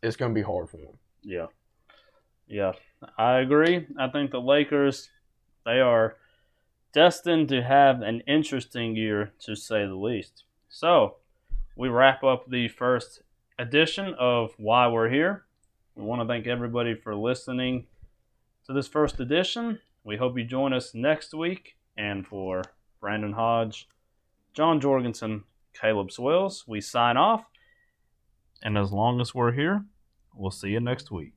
it's going to be hard for them. Yeah. Yeah. I agree. I think the Lakers, they are destined to have an interesting year, to say the least. So, we wrap up the first edition of Why We're Here. We want to thank everybody for listening to this first edition. We hope you join us next week. And for Brandon Hodge, John Jorgensen, Caleb Swales, we sign off. And as long as we're here, we'll see you next week.